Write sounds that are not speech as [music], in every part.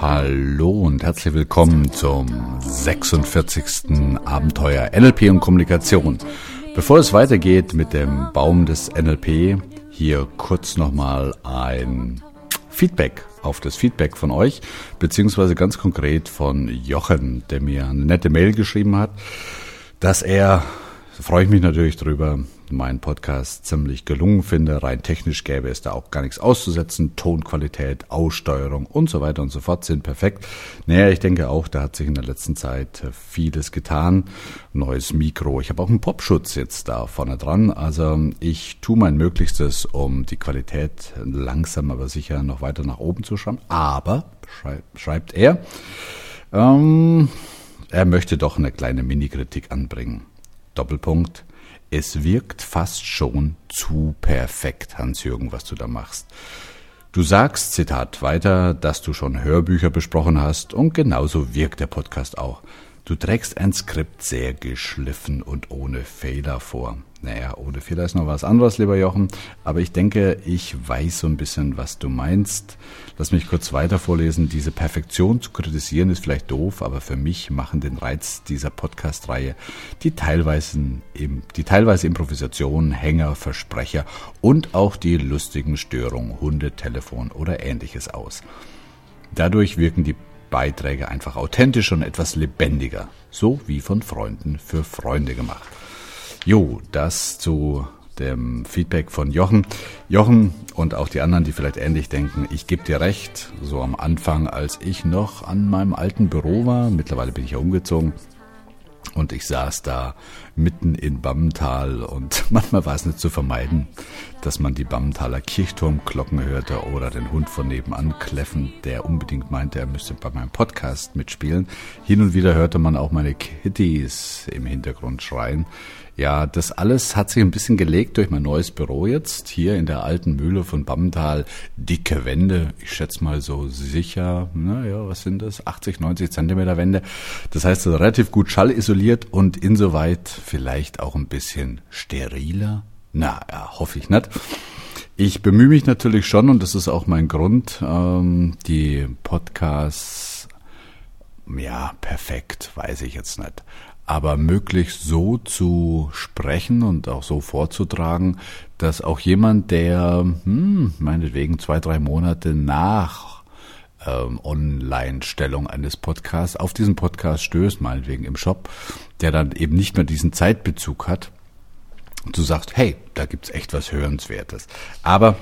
Hallo und herzlich willkommen zum 46. Abenteuer NLP und Kommunikation. Bevor es weitergeht mit dem Baum des NLP, hier kurz nochmal ein Feedback auf das Feedback von euch, beziehungsweise ganz konkret von Jochen, der mir eine nette Mail geschrieben hat, dass er, da freue ich mich natürlich drüber, meinen Podcast ziemlich gelungen finde. Rein technisch gäbe es da auch gar nichts auszusetzen. Tonqualität, Aussteuerung und so weiter und so fort sind perfekt. Naja, ich denke auch, da hat sich in der letzten Zeit vieles getan. Neues Mikro. Ich habe auch einen Popschutz jetzt da vorne dran. Also ich tue mein Möglichstes, um die Qualität langsam aber sicher noch weiter nach oben zu schauen. Aber, schreibt er, ähm, er möchte doch eine kleine Mini-Kritik anbringen. Doppelpunkt. Es wirkt fast schon zu perfekt, Hans-Jürgen, was du da machst. Du sagst, Zitat weiter, dass du schon Hörbücher besprochen hast und genauso wirkt der Podcast auch. Du trägst ein Skript sehr geschliffen und ohne Fehler vor. Naja, ohne Fehler ist noch was anderes, lieber Jochen. Aber ich denke, ich weiß so ein bisschen, was du meinst. Lass mich kurz weiter vorlesen. Diese Perfektion zu kritisieren ist vielleicht doof, aber für mich machen den Reiz dieser Podcast-Reihe die teilweise, die teilweise Improvisation, Hänger, Versprecher und auch die lustigen Störungen, Hunde, Telefon oder ähnliches aus. Dadurch wirken die Beiträge einfach authentischer und etwas lebendiger, so wie von Freunden für Freunde gemacht. Jo, das zu dem Feedback von Jochen. Jochen und auch die anderen, die vielleicht ähnlich denken, ich gebe dir recht, so am Anfang, als ich noch an meinem alten Büro war, mittlerweile bin ich ja umgezogen, und ich saß da mitten in Bammental und [laughs] manchmal war es nicht zu vermeiden, dass man die Bammentaler Kirchturmglocken hörte oder den Hund von nebenan kläffen, der unbedingt meinte, er müsste bei meinem Podcast mitspielen. Hin und wieder hörte man auch meine Kitties im Hintergrund schreien. Ja, das alles hat sich ein bisschen gelegt durch mein neues Büro jetzt, hier in der alten Mühle von Bammental. Dicke Wände, ich schätze mal so sicher, naja, was sind das? 80, 90 Zentimeter Wände. Das heißt, relativ gut schallisoliert und insoweit vielleicht auch ein bisschen steriler. Na, ja, hoffe ich nicht. Ich bemühe mich natürlich schon, und das ist auch mein Grund, ähm, die Podcasts, ja, perfekt, weiß ich jetzt nicht aber möglichst so zu sprechen und auch so vorzutragen, dass auch jemand, der hm, meinetwegen zwei, drei Monate nach ähm, Online-Stellung eines Podcasts auf diesen Podcast stößt, meinetwegen im Shop, der dann eben nicht mehr diesen Zeitbezug hat, du sagst, hey, da gibt's echt was Hörenswertes. Aber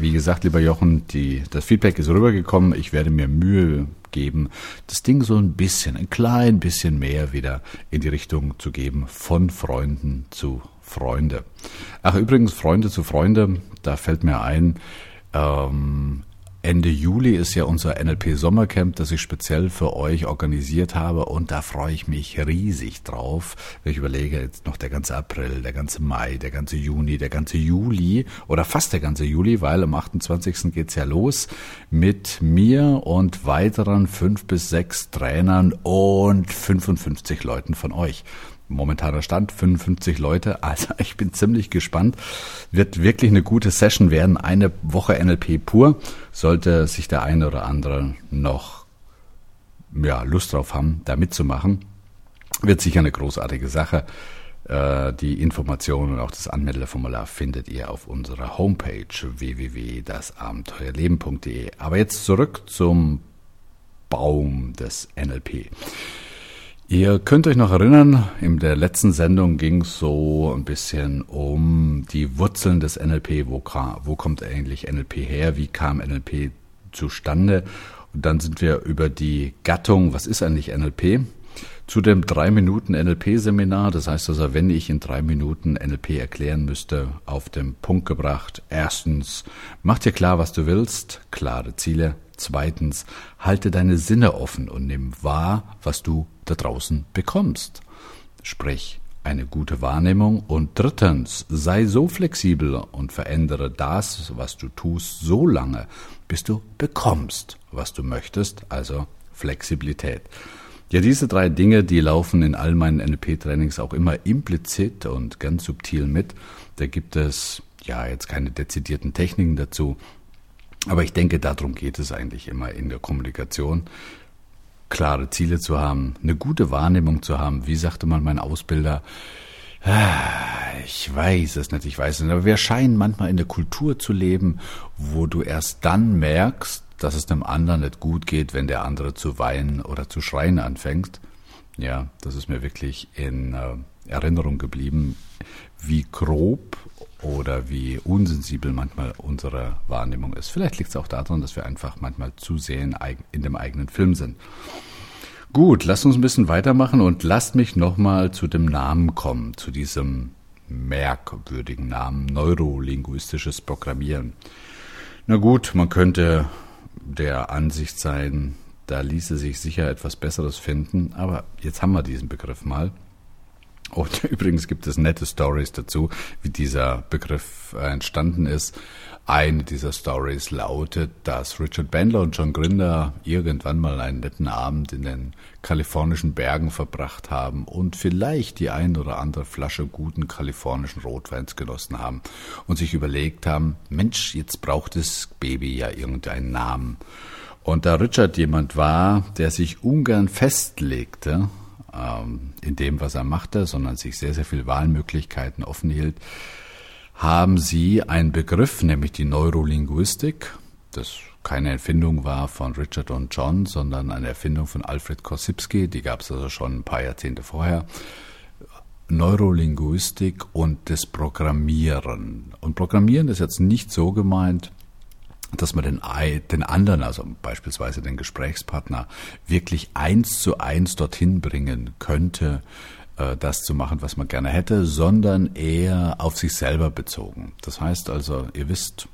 wie gesagt, lieber Jochen, die, das Feedback ist rübergekommen. Ich werde mir Mühe geben, das Ding so ein bisschen, ein klein bisschen mehr wieder in die Richtung zu geben, von Freunden zu Freunde. Ach, übrigens, Freunde zu Freunde, da fällt mir ein, ähm, Ende Juli ist ja unser NLP Sommercamp, das ich speziell für euch organisiert habe und da freue ich mich riesig drauf. Ich überlege, jetzt noch der ganze April, der ganze Mai, der ganze Juni, der ganze Juli oder fast der ganze Juli, weil am 28. geht's ja los mit mir und weiteren fünf bis sechs Trainern und 55 Leuten von euch momentaner Stand 55 Leute. Also [laughs] ich bin ziemlich gespannt. Wird wirklich eine gute Session werden. Eine Woche NLP pur. Sollte sich der eine oder andere noch ja, Lust drauf haben, da mitzumachen. Wird sicher eine großartige Sache. Äh, die Informationen und auch das Anmeldeformular findet ihr auf unserer Homepage www.dasabenteuerleben.de. Aber jetzt zurück zum Baum des NLP. Ihr könnt euch noch erinnern, in der letzten Sendung ging es so ein bisschen um die Wurzeln des NLP. Wo, wo kommt eigentlich NLP her? Wie kam NLP zustande? Und dann sind wir über die Gattung, was ist eigentlich NLP? Zu dem drei Minuten NLP-Seminar, das heißt also, wenn ich in drei Minuten NLP erklären müsste, auf den Punkt gebracht. Erstens, mach dir klar, was du willst, klare Ziele. Zweitens, halte deine Sinne offen und nimm wahr, was du da draußen bekommst. Sprich, eine gute Wahrnehmung. Und drittens, sei so flexibel und verändere das, was du tust, so lange, bis du bekommst, was du möchtest, also Flexibilität. Ja, diese drei Dinge, die laufen in all meinen NLP-Trainings auch immer implizit und ganz subtil mit. Da gibt es ja jetzt keine dezidierten Techniken dazu. Aber ich denke, darum geht es eigentlich immer in der Kommunikation. Klare Ziele zu haben, eine gute Wahrnehmung zu haben. Wie sagte mal mein Ausbilder, ah, ich weiß es nicht, ich weiß es nicht, aber wir scheinen manchmal in der Kultur zu leben, wo du erst dann merkst, dass es dem anderen nicht gut geht, wenn der andere zu weinen oder zu schreien anfängt. Ja, das ist mir wirklich in äh, Erinnerung geblieben, wie grob oder wie unsensibel manchmal unsere Wahrnehmung ist. Vielleicht liegt es auch daran, dass wir einfach manchmal zu sehr in dem eigenen Film sind. Gut, lasst uns ein bisschen weitermachen und lasst mich nochmal zu dem Namen kommen, zu diesem merkwürdigen Namen neurolinguistisches Programmieren. Na gut, man könnte der Ansicht sein, da ließe sich sicher etwas Besseres finden, aber jetzt haben wir diesen Begriff mal. Und [laughs] übrigens gibt es nette Stories dazu, wie dieser Begriff entstanden ist. Eine dieser Stories lautet, dass Richard Bandler und John Grinder irgendwann mal einen netten Abend in den kalifornischen Bergen verbracht haben und vielleicht die ein oder andere Flasche guten kalifornischen Rotweins genossen haben und sich überlegt haben, Mensch, jetzt braucht das Baby ja irgendeinen Namen. Und da Richard jemand war, der sich ungern festlegte, ähm, in dem, was er machte, sondern sich sehr, sehr viel Wahlmöglichkeiten offen hielt, haben sie einen Begriff, nämlich die Neurolinguistik, das keine Erfindung war von Richard und John, sondern eine Erfindung von Alfred Korsipski, die gab es also schon ein paar Jahrzehnte vorher. Neurolinguistik und das Programmieren. Und Programmieren ist jetzt nicht so gemeint, dass man den, den anderen, also beispielsweise den Gesprächspartner, wirklich eins zu eins dorthin bringen könnte, äh, das zu machen, was man gerne hätte, sondern eher auf sich selber bezogen. Das heißt also, ihr wisst,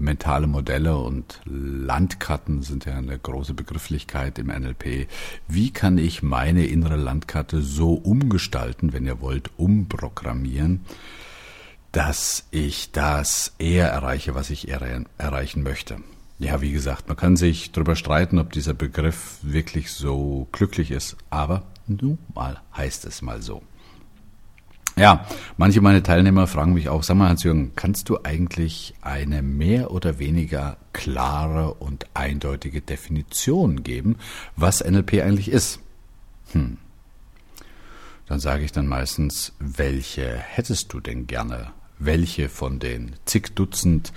mentale Modelle und Landkarten sind ja eine große Begrifflichkeit im NLP. Wie kann ich meine innere Landkarte so umgestalten, wenn ihr wollt, umprogrammieren, dass ich das eher erreiche, was ich eher erreichen möchte. Ja, wie gesagt, man kann sich darüber streiten, ob dieser Begriff wirklich so glücklich ist, aber nun mal heißt es mal so. Ja, manche meiner Teilnehmer fragen mich auch, sag mal, Hans-Jürgen, kannst du eigentlich eine mehr oder weniger klare und eindeutige Definition geben, was NLP eigentlich ist? Hm. Dann sage ich dann meistens, welche hättest du denn gerne welche von den zig Dutzend,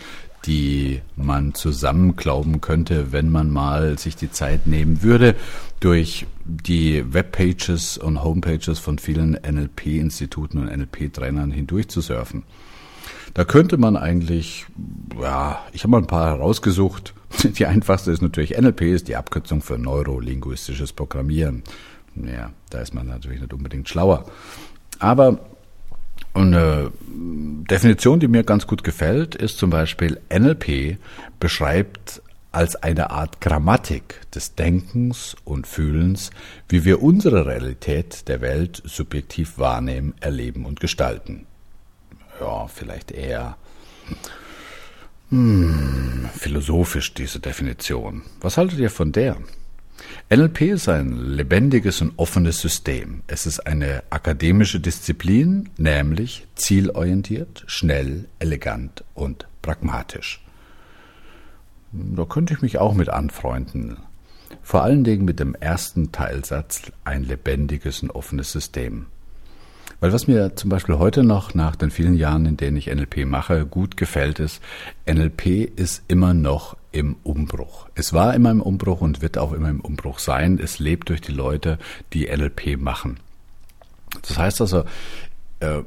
die man zusammenklauben könnte, wenn man mal sich die Zeit nehmen würde, durch die Webpages und Homepages von vielen NLP-Instituten und NLP-Trainern hindurch zu surfen. Da könnte man eigentlich, ja, ich habe mal ein paar herausgesucht. [laughs] Die einfachste ist natürlich NLP, ist die Abkürzung für neurolinguistisches Programmieren. Ja, da ist man natürlich nicht unbedingt schlauer. Aber eine Definition, die mir ganz gut gefällt, ist zum Beispiel NLP beschreibt als eine Art Grammatik des Denkens und Fühlens, wie wir unsere Realität der Welt subjektiv wahrnehmen, erleben und gestalten. Ja, vielleicht eher hm, philosophisch diese Definition. Was haltet ihr von der? NLP ist ein lebendiges und offenes System. Es ist eine akademische Disziplin, nämlich zielorientiert, schnell, elegant und pragmatisch. Da könnte ich mich auch mit anfreunden. Vor allen Dingen mit dem ersten Teilsatz ein lebendiges und offenes System. Weil was mir zum Beispiel heute noch nach den vielen Jahren, in denen ich NLP mache, gut gefällt, ist, NLP ist immer noch im Umbruch. Es war immer im Umbruch und wird auch immer im Umbruch sein. Es lebt durch die Leute, die NLP machen. Das heißt also, äh,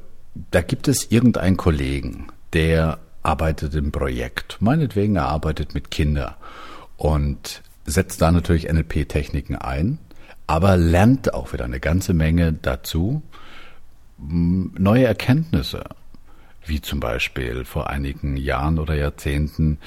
da gibt es irgendeinen Kollegen, der arbeitet im Projekt. Meinetwegen, er arbeitet mit Kindern und setzt da natürlich NLP-Techniken ein, aber lernt auch wieder eine ganze Menge dazu neue Erkenntnisse, wie zum Beispiel vor einigen Jahren oder Jahrzehnten,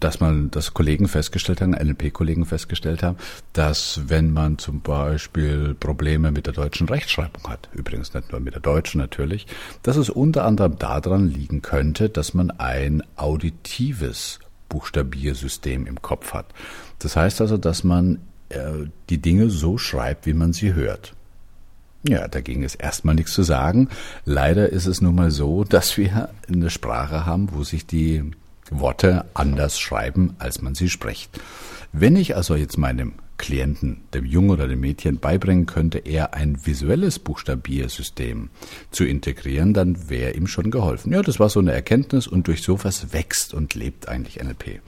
dass man, dass Kollegen festgestellt haben, NLP-Kollegen festgestellt haben, dass wenn man zum Beispiel Probleme mit der deutschen Rechtschreibung hat, übrigens nicht nur mit der deutschen natürlich, dass es unter anderem daran liegen könnte, dass man ein auditives Buchstabiersystem im Kopf hat. Das heißt also, dass man äh, die Dinge so schreibt, wie man sie hört. Ja, dagegen ist erstmal nichts zu sagen. Leider ist es nun mal so, dass wir eine Sprache haben, wo sich die Worte anders schreiben, als man sie spricht. Wenn ich also jetzt meinem Klienten, dem Jungen oder dem Mädchen beibringen könnte, eher ein visuelles Buchstabiersystem zu integrieren, dann wäre ihm schon geholfen. Ja, das war so eine Erkenntnis und durch sowas wächst und lebt eigentlich NLP.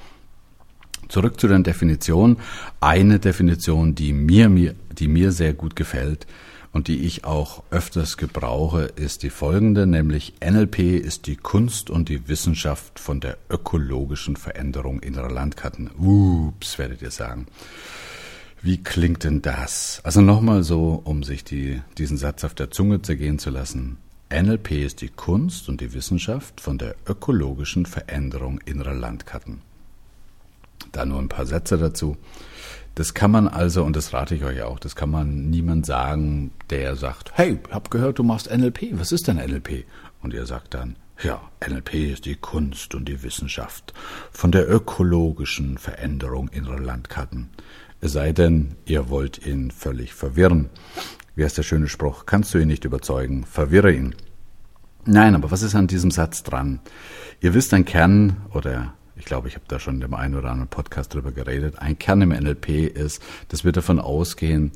Zurück zu den Definitionen. Eine Definition, die mir, mir, die mir sehr gut gefällt und die ich auch öfters gebrauche, ist die folgende, nämlich NLP ist die Kunst und die Wissenschaft von der ökologischen Veränderung innerer Landkarten. Ups, werdet ihr sagen. Wie klingt denn das? Also nochmal so, um sich die, diesen Satz auf der Zunge zergehen zu lassen. NLP ist die Kunst und die Wissenschaft von der ökologischen Veränderung innerer Landkarten. Da nur ein paar Sätze dazu. Das kann man also, und das rate ich euch auch, das kann man niemand sagen, der sagt, hey, hab gehört, du machst NLP, was ist denn NLP? Und ihr sagt dann, ja, NLP ist die Kunst und die Wissenschaft von der ökologischen Veränderung innerer Landkarten. Es sei denn, ihr wollt ihn völlig verwirren. Wie heißt der schöne Spruch? Kannst du ihn nicht überzeugen? Verwirre ihn. Nein, aber was ist an diesem Satz dran? Ihr wisst, ein Kern oder ich glaube, ich habe da schon in dem einen oder anderen Podcast drüber geredet. Ein Kern im NLP ist, dass wir davon ausgehen,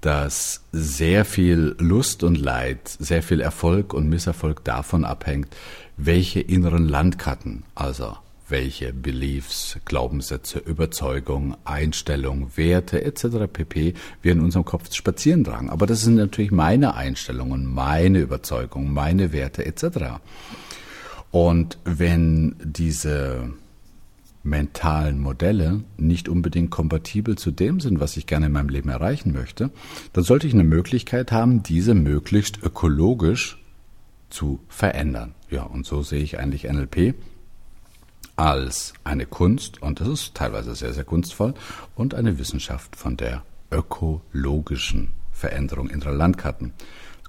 dass sehr viel Lust und Leid, sehr viel Erfolg und Misserfolg davon abhängt, welche inneren Landkarten, also welche Beliefs, Glaubenssätze, Überzeugungen, Einstellungen, Werte etc. pp. wir in unserem Kopf spazieren tragen. Aber das sind natürlich meine Einstellungen, meine Überzeugungen, meine Werte etc. Und wenn diese mentalen Modelle nicht unbedingt kompatibel zu dem sind, was ich gerne in meinem Leben erreichen möchte, dann sollte ich eine Möglichkeit haben, diese möglichst ökologisch zu verändern. Ja, und so sehe ich eigentlich NLP als eine Kunst, und das ist teilweise sehr, sehr kunstvoll, und eine Wissenschaft von der ökologischen Veränderung innerer Landkarten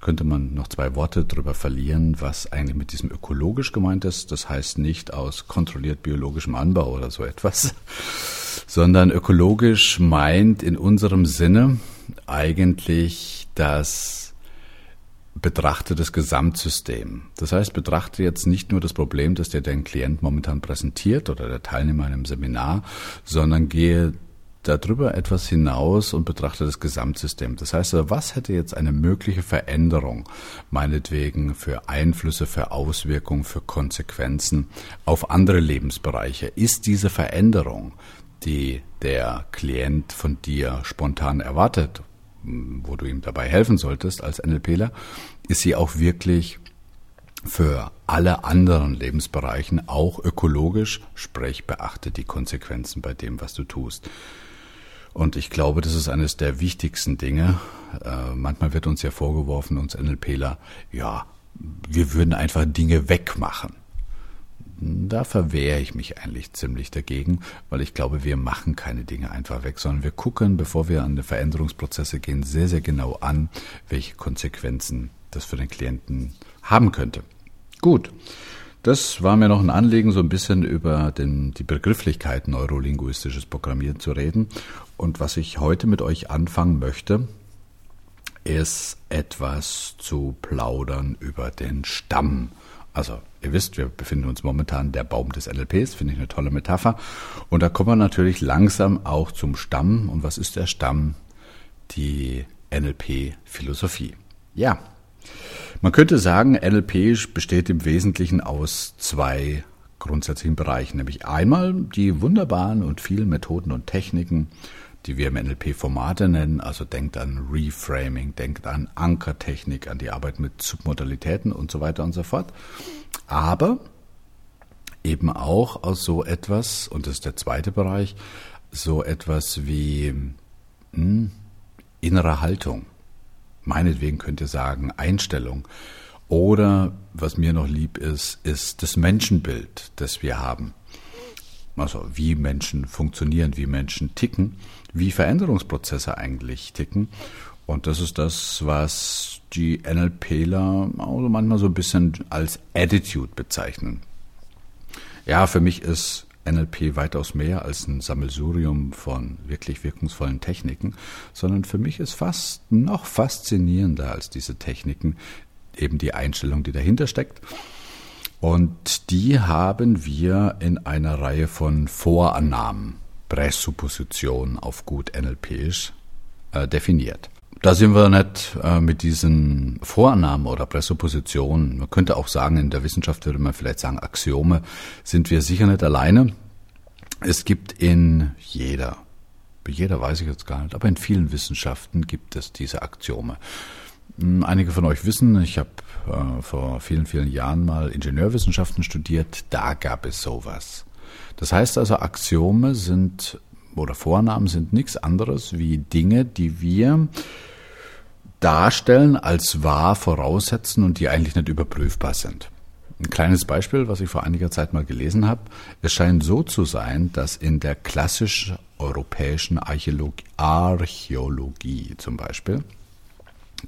könnte man noch zwei Worte darüber verlieren, was eigentlich mit diesem ökologisch gemeint ist. Das heißt nicht aus kontrolliert biologischem Anbau oder so etwas, [laughs] sondern ökologisch meint in unserem Sinne eigentlich das betrachtetes Gesamtsystem. Das heißt, betrachte jetzt nicht nur das Problem, das dir dein Klient momentan präsentiert oder der Teilnehmer in einem Seminar, sondern gehe darüber etwas hinaus und betrachte das Gesamtsystem. Das heißt, was hätte jetzt eine mögliche Veränderung, meinetwegen für Einflüsse, für Auswirkungen, für Konsequenzen auf andere Lebensbereiche? Ist diese Veränderung, die der Klient von dir spontan erwartet, wo du ihm dabei helfen solltest als NLPler, ist sie auch wirklich für alle anderen Lebensbereichen auch ökologisch, sprich beachte die Konsequenzen bei dem, was du tust. Und ich glaube, das ist eines der wichtigsten Dinge. Äh, manchmal wird uns ja vorgeworfen, uns NLPler, ja, wir würden einfach Dinge wegmachen. Da verwehre ich mich eigentlich ziemlich dagegen, weil ich glaube, wir machen keine Dinge einfach weg, sondern wir gucken, bevor wir an die Veränderungsprozesse gehen, sehr, sehr genau an, welche Konsequenzen das für den Klienten haben könnte. Gut. Das war mir noch ein Anliegen, so ein bisschen über den, die Begrifflichkeit neurolinguistisches Programmieren zu reden. Und was ich heute mit euch anfangen möchte, ist etwas zu plaudern über den Stamm. Also, ihr wisst, wir befinden uns momentan der Baum des NLPs, finde ich eine tolle Metapher. Und da kommen wir natürlich langsam auch zum Stamm. Und was ist der Stamm? Die NLP-Philosophie. Ja, man könnte sagen, NLP besteht im Wesentlichen aus zwei grundsätzlichen Bereichen, nämlich einmal die wunderbaren und vielen Methoden und Techniken, die wir im NLP Formate nennen, also denkt an Reframing, denkt an Ankertechnik, an die Arbeit mit Submodalitäten und so weiter und so fort. Aber eben auch aus so etwas, und das ist der zweite Bereich, so etwas wie hm, innere Haltung meinetwegen könnt ihr sagen Einstellung. Oder was mir noch lieb ist, ist das Menschenbild, das wir haben. Also wie Menschen funktionieren, wie Menschen ticken, wie Veränderungsprozesse eigentlich ticken. Und das ist das, was die NLPler also manchmal so ein bisschen als Attitude bezeichnen. Ja, für mich ist NLP weitaus mehr als ein Sammelsurium von wirklich wirkungsvollen Techniken, sondern für mich ist fast noch faszinierender als diese Techniken eben die Einstellung, die dahinter steckt. Und die haben wir in einer Reihe von Vorannahmen, Präsuppositionen auf gut NLPisch, äh, definiert. Da sind wir nicht äh, mit diesen Vorannahmen oder Präsuppositionen, man könnte auch sagen, in der Wissenschaft würde man vielleicht sagen, Axiome, sind wir sicher nicht alleine. Es gibt in jeder, bei jeder weiß ich jetzt gar nicht, aber in vielen Wissenschaften gibt es diese Axiome. Hm, einige von euch wissen, ich habe äh, vor vielen, vielen Jahren mal Ingenieurwissenschaften studiert, da gab es sowas. Das heißt also, Axiome sind oder Vornamen sind nichts anderes wie Dinge, die wir darstellen, als wahr voraussetzen und die eigentlich nicht überprüfbar sind. Ein kleines Beispiel, was ich vor einiger Zeit mal gelesen habe. Es scheint so zu sein, dass in der klassisch europäischen Archäologie, Archäologie zum Beispiel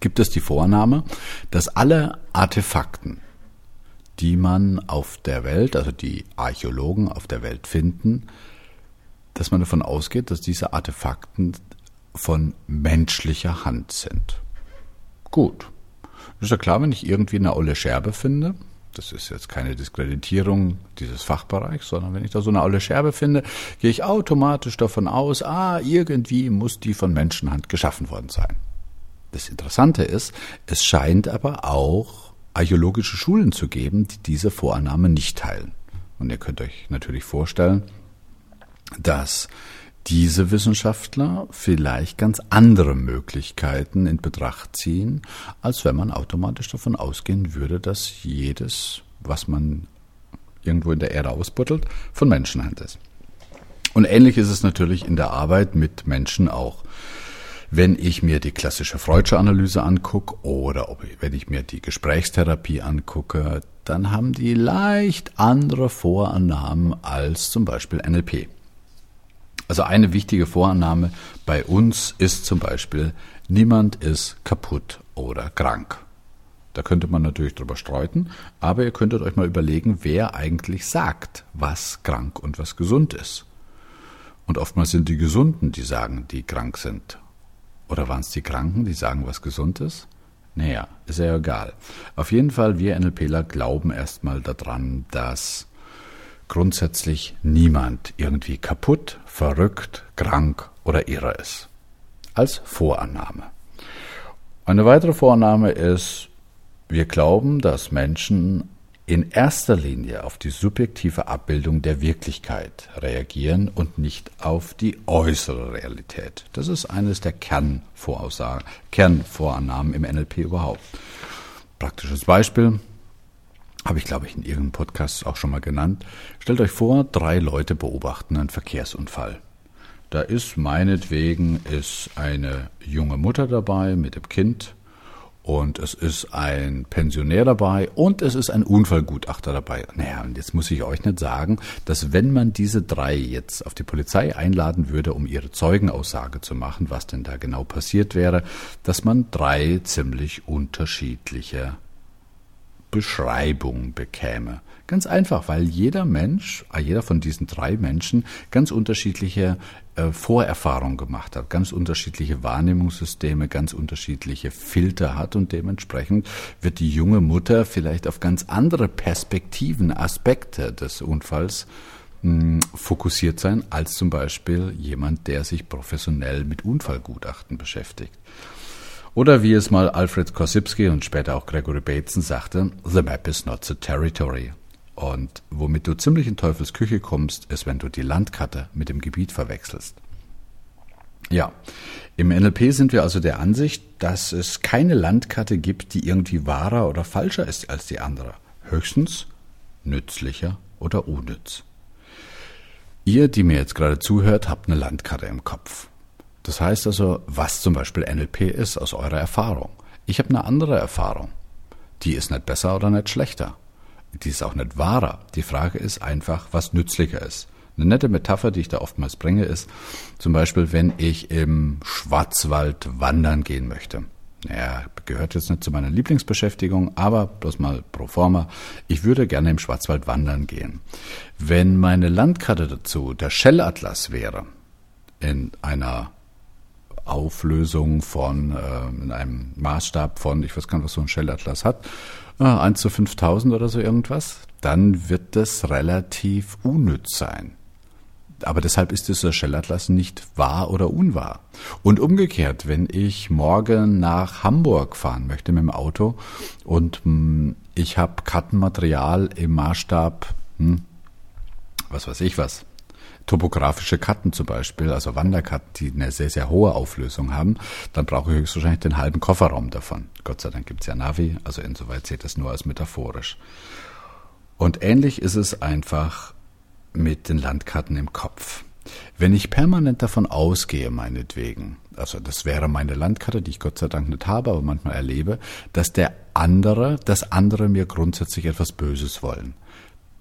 gibt es die Vornahme, dass alle Artefakten, die man auf der Welt, also die Archäologen auf der Welt finden, dass man davon ausgeht, dass diese Artefakten von menschlicher Hand sind. Gut. Ist ja klar, wenn ich irgendwie eine olle Scherbe finde, das ist jetzt keine Diskreditierung dieses Fachbereichs, sondern wenn ich da so eine olle Scherbe finde, gehe ich automatisch davon aus, ah, irgendwie muss die von Menschenhand geschaffen worden sein. Das Interessante ist, es scheint aber auch archäologische Schulen zu geben, die diese Vorannahme nicht teilen. Und ihr könnt euch natürlich vorstellen, dass diese Wissenschaftler vielleicht ganz andere Möglichkeiten in Betracht ziehen, als wenn man automatisch davon ausgehen würde, dass jedes, was man irgendwo in der Erde ausbuddelt, von Menschenhand ist. Und ähnlich ist es natürlich in der Arbeit mit Menschen auch. Wenn ich mir die klassische Freudsche Analyse angucke oder ob wenn ich mir die Gesprächstherapie angucke, dann haben die leicht andere Vorannahmen als zum Beispiel NLP. Also eine wichtige Vorannahme bei uns ist zum Beispiel, niemand ist kaputt oder krank. Da könnte man natürlich drüber streuten, aber ihr könntet euch mal überlegen, wer eigentlich sagt, was krank und was gesund ist. Und oftmals sind die Gesunden, die sagen, die krank sind. Oder waren es die Kranken, die sagen, was gesund ist? Naja, ist ja egal. Auf jeden Fall, wir NLPler glauben erstmal daran, dass grundsätzlich niemand irgendwie kaputt, verrückt, krank oder irre ist. Als Vorannahme. Eine weitere Vorannahme ist, wir glauben, dass Menschen in erster Linie auf die subjektive Abbildung der Wirklichkeit reagieren und nicht auf die äußere Realität. Das ist eines der Kernvoraussagen, Kernvorannahmen im NLP überhaupt. Praktisches Beispiel, habe ich, glaube ich, in irgendeinem Podcast auch schon mal genannt. Stellt euch vor, drei Leute beobachten einen Verkehrsunfall. Da ist meinetwegen ist eine junge Mutter dabei mit dem Kind und es ist ein Pensionär dabei und es ist ein Unfallgutachter dabei. Naja, und jetzt muss ich euch nicht sagen, dass wenn man diese drei jetzt auf die Polizei einladen würde, um ihre Zeugenaussage zu machen, was denn da genau passiert wäre, dass man drei ziemlich unterschiedliche Beschreibung bekäme. Ganz einfach, weil jeder Mensch, äh, jeder von diesen drei Menschen ganz unterschiedliche äh, Vorerfahrungen gemacht hat, ganz unterschiedliche Wahrnehmungssysteme, ganz unterschiedliche Filter hat und dementsprechend wird die junge Mutter vielleicht auf ganz andere Perspektiven, Aspekte des Unfalls hm, fokussiert sein, als zum Beispiel jemand, der sich professionell mit Unfallgutachten beschäftigt. Oder wie es mal Alfred Korsipski und später auch Gregory Bateson sagte, The map is not the territory. Und womit du ziemlich in Teufels Küche kommst, ist, wenn du die Landkarte mit dem Gebiet verwechselst. Ja, im NLP sind wir also der Ansicht, dass es keine Landkarte gibt, die irgendwie wahrer oder falscher ist als die andere. Höchstens nützlicher oder unnütz. Ihr, die mir jetzt gerade zuhört, habt eine Landkarte im Kopf. Das heißt also, was zum Beispiel NLP ist aus eurer Erfahrung. Ich habe eine andere Erfahrung. Die ist nicht besser oder nicht schlechter. Die ist auch nicht wahrer. Die Frage ist einfach, was nützlicher ist. Eine nette Metapher, die ich da oftmals bringe, ist zum Beispiel, wenn ich im Schwarzwald wandern gehen möchte. Naja, gehört jetzt nicht zu meiner Lieblingsbeschäftigung, aber bloß mal pro forma. Ich würde gerne im Schwarzwald wandern gehen. Wenn meine Landkarte dazu der Schellatlas wäre, in einer Auflösung von, äh, in einem Maßstab von, ich weiß gar nicht, was so ein Schellatlas hat, 1 zu 5000 oder so irgendwas, dann wird das relativ unnütz sein. Aber deshalb ist dieser Schellatlas nicht wahr oder unwahr. Und umgekehrt, wenn ich morgen nach Hamburg fahren möchte mit dem Auto und mh, hm, ich habe Kartenmaterial im Maßstab, hm, was weiß ich was, topografische Karten zum Beispiel, also Wanderkarten, die eine sehr, sehr hohe Auflösung haben, dann brauche ich höchstwahrscheinlich den halben Kofferraum davon. Gott sei Dank gibt's ja Navi, also insoweit seht das nur als metaphorisch. Und ähnlich ist es einfach mit den Landkarten im Kopf. Wenn ich permanent davon ausgehe, meinetwegen, also das wäre meine Landkarte, die ich Gott sei Dank nicht habe, aber manchmal erlebe, dass der andere, dass andere mir grundsätzlich etwas Böses wollen,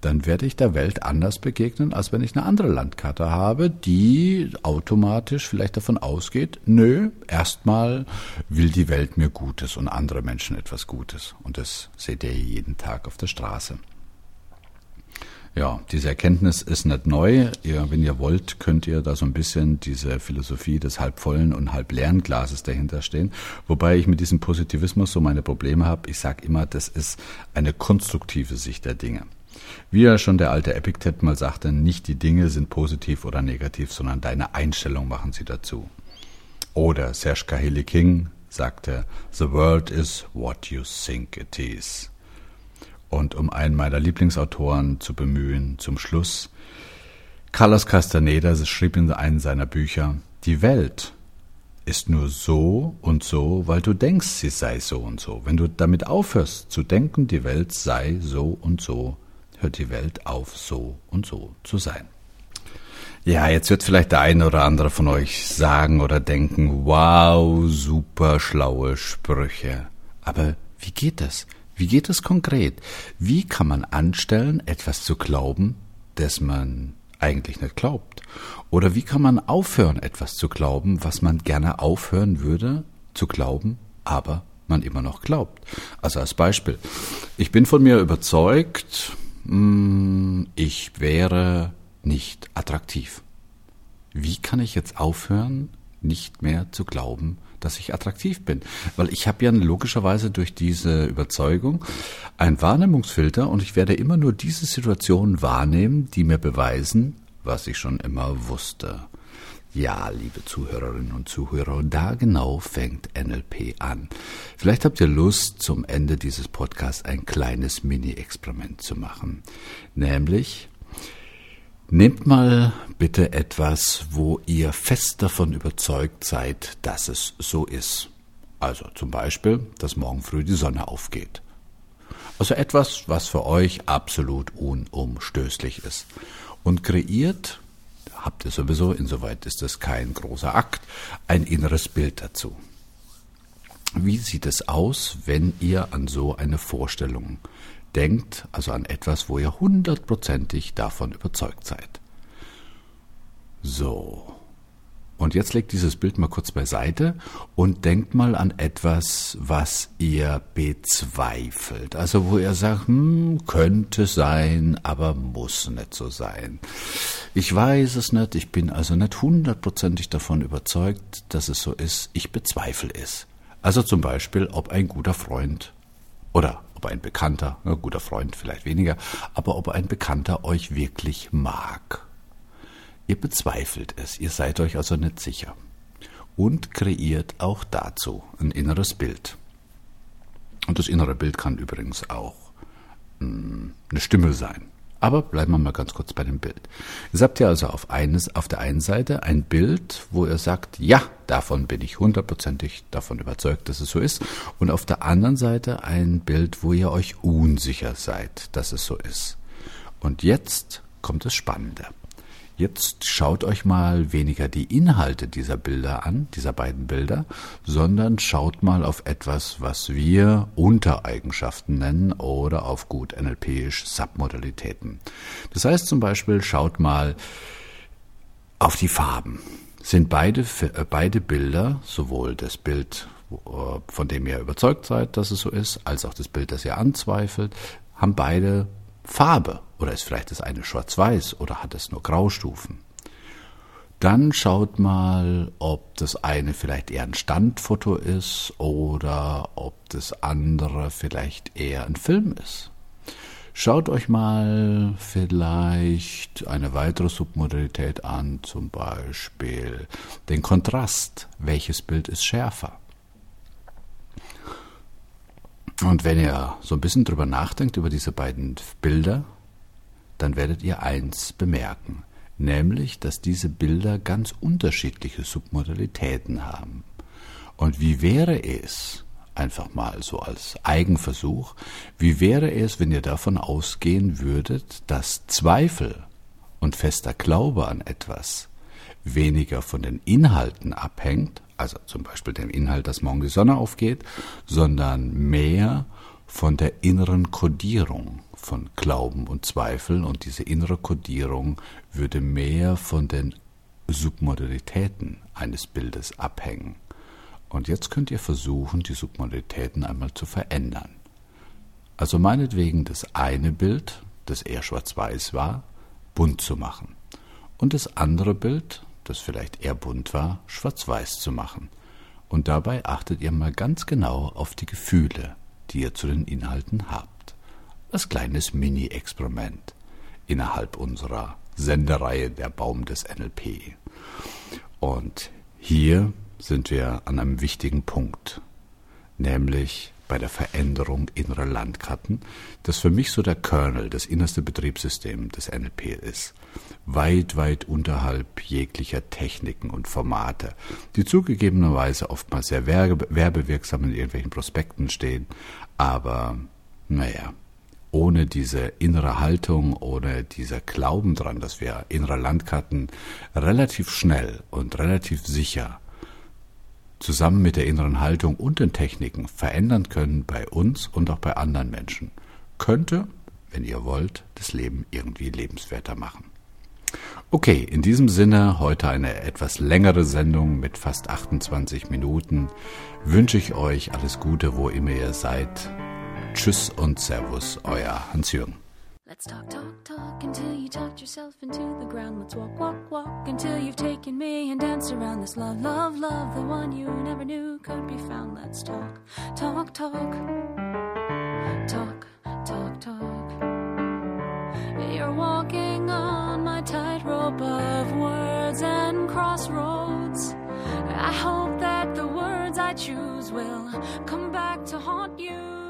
dann werde ich der Welt anders begegnen, als wenn ich eine andere Landkarte habe, die automatisch vielleicht davon ausgeht, nö, erstmal will die Welt mir Gutes und andere Menschen etwas Gutes. Und das seht ihr jeden Tag auf der Straße. Ja, diese Erkenntnis ist nicht neu. Ihr, wenn ihr wollt, könnt ihr da so ein bisschen diese Philosophie des halbvollen und halbleeren Glases dahinter stehen. Wobei ich mit diesem Positivismus so meine Probleme habe. Ich sage immer, das ist eine konstruktive Sicht der Dinge. Wie ja schon der alte Epiktet mal sagte, nicht die Dinge sind positiv oder negativ, sondern deine Einstellung machen sie dazu. Oder Serge Kahili King sagte, The world is what you think it is. Und um einen meiner Lieblingsautoren zu bemühen, zum Schluss, Carlos Castaneda schrieb in einem seiner Bücher, die Welt ist nur so und so, weil du denkst, sie sei so und so. Wenn du damit aufhörst zu denken, die Welt sei so und so, hört die Welt auf, so und so zu sein. Ja, jetzt wird vielleicht der eine oder andere von euch sagen oder denken, wow, super schlaue Sprüche. Aber wie geht das? Wie geht es konkret? Wie kann man anstellen, etwas zu glauben, das man eigentlich nicht glaubt? Oder wie kann man aufhören, etwas zu glauben, was man gerne aufhören würde zu glauben, aber man immer noch glaubt? Also als Beispiel. Ich bin von mir überzeugt, ich wäre nicht attraktiv. Wie kann ich jetzt aufhören, nicht mehr zu glauben, dass ich attraktiv bin. Weil ich habe ja logischerweise durch diese Überzeugung einen Wahrnehmungsfilter und ich werde immer nur diese Situationen wahrnehmen, die mir beweisen, was ich schon immer wusste. Ja, liebe Zuhörerinnen und Zuhörer, da genau fängt NLP an. Vielleicht habt ihr Lust, zum Ende dieses Podcasts ein kleines Mini-Experiment zu machen. Nämlich, Nehmt mal bitte etwas, wo ihr fest davon überzeugt seid, dass es so ist. Also zum Beispiel, dass morgen früh die Sonne aufgeht. Also etwas, was für euch absolut unumstößlich ist. Und kreiert, habt ihr sowieso, insoweit ist es kein großer Akt, ein inneres Bild dazu. Wie sieht es aus, wenn ihr an so eine Vorstellung denkt also an etwas, wo ihr hundertprozentig davon überzeugt seid. So. Und jetzt legt dieses Bild mal kurz beiseite und denkt mal an etwas, was ihr bezweifelt. Also wo ihr sagt, hm, könnte sein, aber muss nicht so sein. Ich weiß es nicht, ich bin also nicht hundertprozentig davon überzeugt, dass es so ist. Ich bezweifle es. Also zum Beispiel, ob ein guter Freund oder ob ein Bekannter, ein guter Freund vielleicht weniger, aber ob ein Bekannter euch wirklich mag. Ihr bezweifelt es, ihr seid euch also nicht sicher. Und kreiert auch dazu ein inneres Bild. Und das innere Bild kann übrigens auch hm, eine Stimme sein. Aber bleiben wir mal ganz kurz bei dem Bild. Jetzt habt ihr also auf, eines, auf der einen Seite ein Bild, wo ihr sagt, ja, davon bin ich hundertprozentig davon überzeugt, dass es so ist. Und auf der anderen Seite ein Bild, wo ihr euch unsicher seid, dass es so ist. Und jetzt kommt das Spannende. Jetzt schaut euch mal weniger die Inhalte dieser Bilder an, dieser beiden Bilder, sondern schaut mal auf etwas, was wir Untereigenschaften nennen oder auf gut NLPisch Submodalitäten. Das heißt zum Beispiel, schaut mal auf die Farben. Sind beide, äh, beide Bilder, sowohl das Bild, äh, von dem ihr überzeugt seid, dass es so ist, als auch das Bild, das ihr anzweifelt, haben beide Farbe oder ist vielleicht das eine schwarz-weiß oder hat es nur Graustufen? Dann schaut mal, ob das eine vielleicht eher ein Standfoto ist oder ob das andere vielleicht eher ein Film ist. Schaut euch mal vielleicht eine weitere Submodalität an, zum Beispiel den Kontrast. Welches Bild ist schärfer? Und wenn ihr so ein bisschen drüber nachdenkt, über diese beiden Bilder, dann werdet ihr eins bemerken, nämlich, dass diese Bilder ganz unterschiedliche Submodalitäten haben. Und wie wäre es, einfach mal so als Eigenversuch, wie wäre es, wenn ihr davon ausgehen würdet, dass Zweifel und fester Glaube an etwas weniger von den Inhalten abhängt, also zum Beispiel dem Inhalt, dass morgen die Sonne aufgeht, sondern mehr von der inneren Kodierung von Glauben und Zweifel und diese innere Kodierung würde mehr von den Submodalitäten eines Bildes abhängen. Und jetzt könnt ihr versuchen, die Submodalitäten einmal zu verändern. Also meinetwegen das eine Bild, das eher schwarz-weiß war, bunt zu machen. Und das andere Bild, das vielleicht eher bunt war, schwarz-weiß zu machen. Und dabei achtet ihr mal ganz genau auf die Gefühle, die ihr zu den Inhalten habt. Als kleines Mini-Experiment innerhalb unserer Sendereihe Der Baum des NLP. Und hier sind wir an einem wichtigen Punkt, nämlich bei der Veränderung innerer Landkarten, das für mich so der Kernel, das innerste Betriebssystem des NLP ist, weit, weit unterhalb jeglicher Techniken und Formate, die zugegebenerweise oftmals sehr werbewirksam in irgendwelchen Prospekten stehen, aber naja, ohne diese innere Haltung, ohne dieser Glauben dran, dass wir innere Landkarten relativ schnell und relativ sicher zusammen mit der inneren Haltung und den Techniken verändern können bei uns und auch bei anderen Menschen, könnte, wenn ihr wollt, das Leben irgendwie lebenswerter machen. Okay, in diesem Sinne heute eine etwas längere Sendung mit fast 28 Minuten. Wünsche ich euch alles Gute, wo immer ihr seid. Tschüss und Servus, euer Hans-Jürgen. Let's talk, talk, talk until you talked yourself into the ground. Let's walk, walk, walk until you've taken me and danced around this love, love, love, the one you never knew could be found. Let's talk, talk, talk, talk, talk, talk. You're walking on my tightrope of words and crossroads. I hope that the words I choose will come back to haunt you.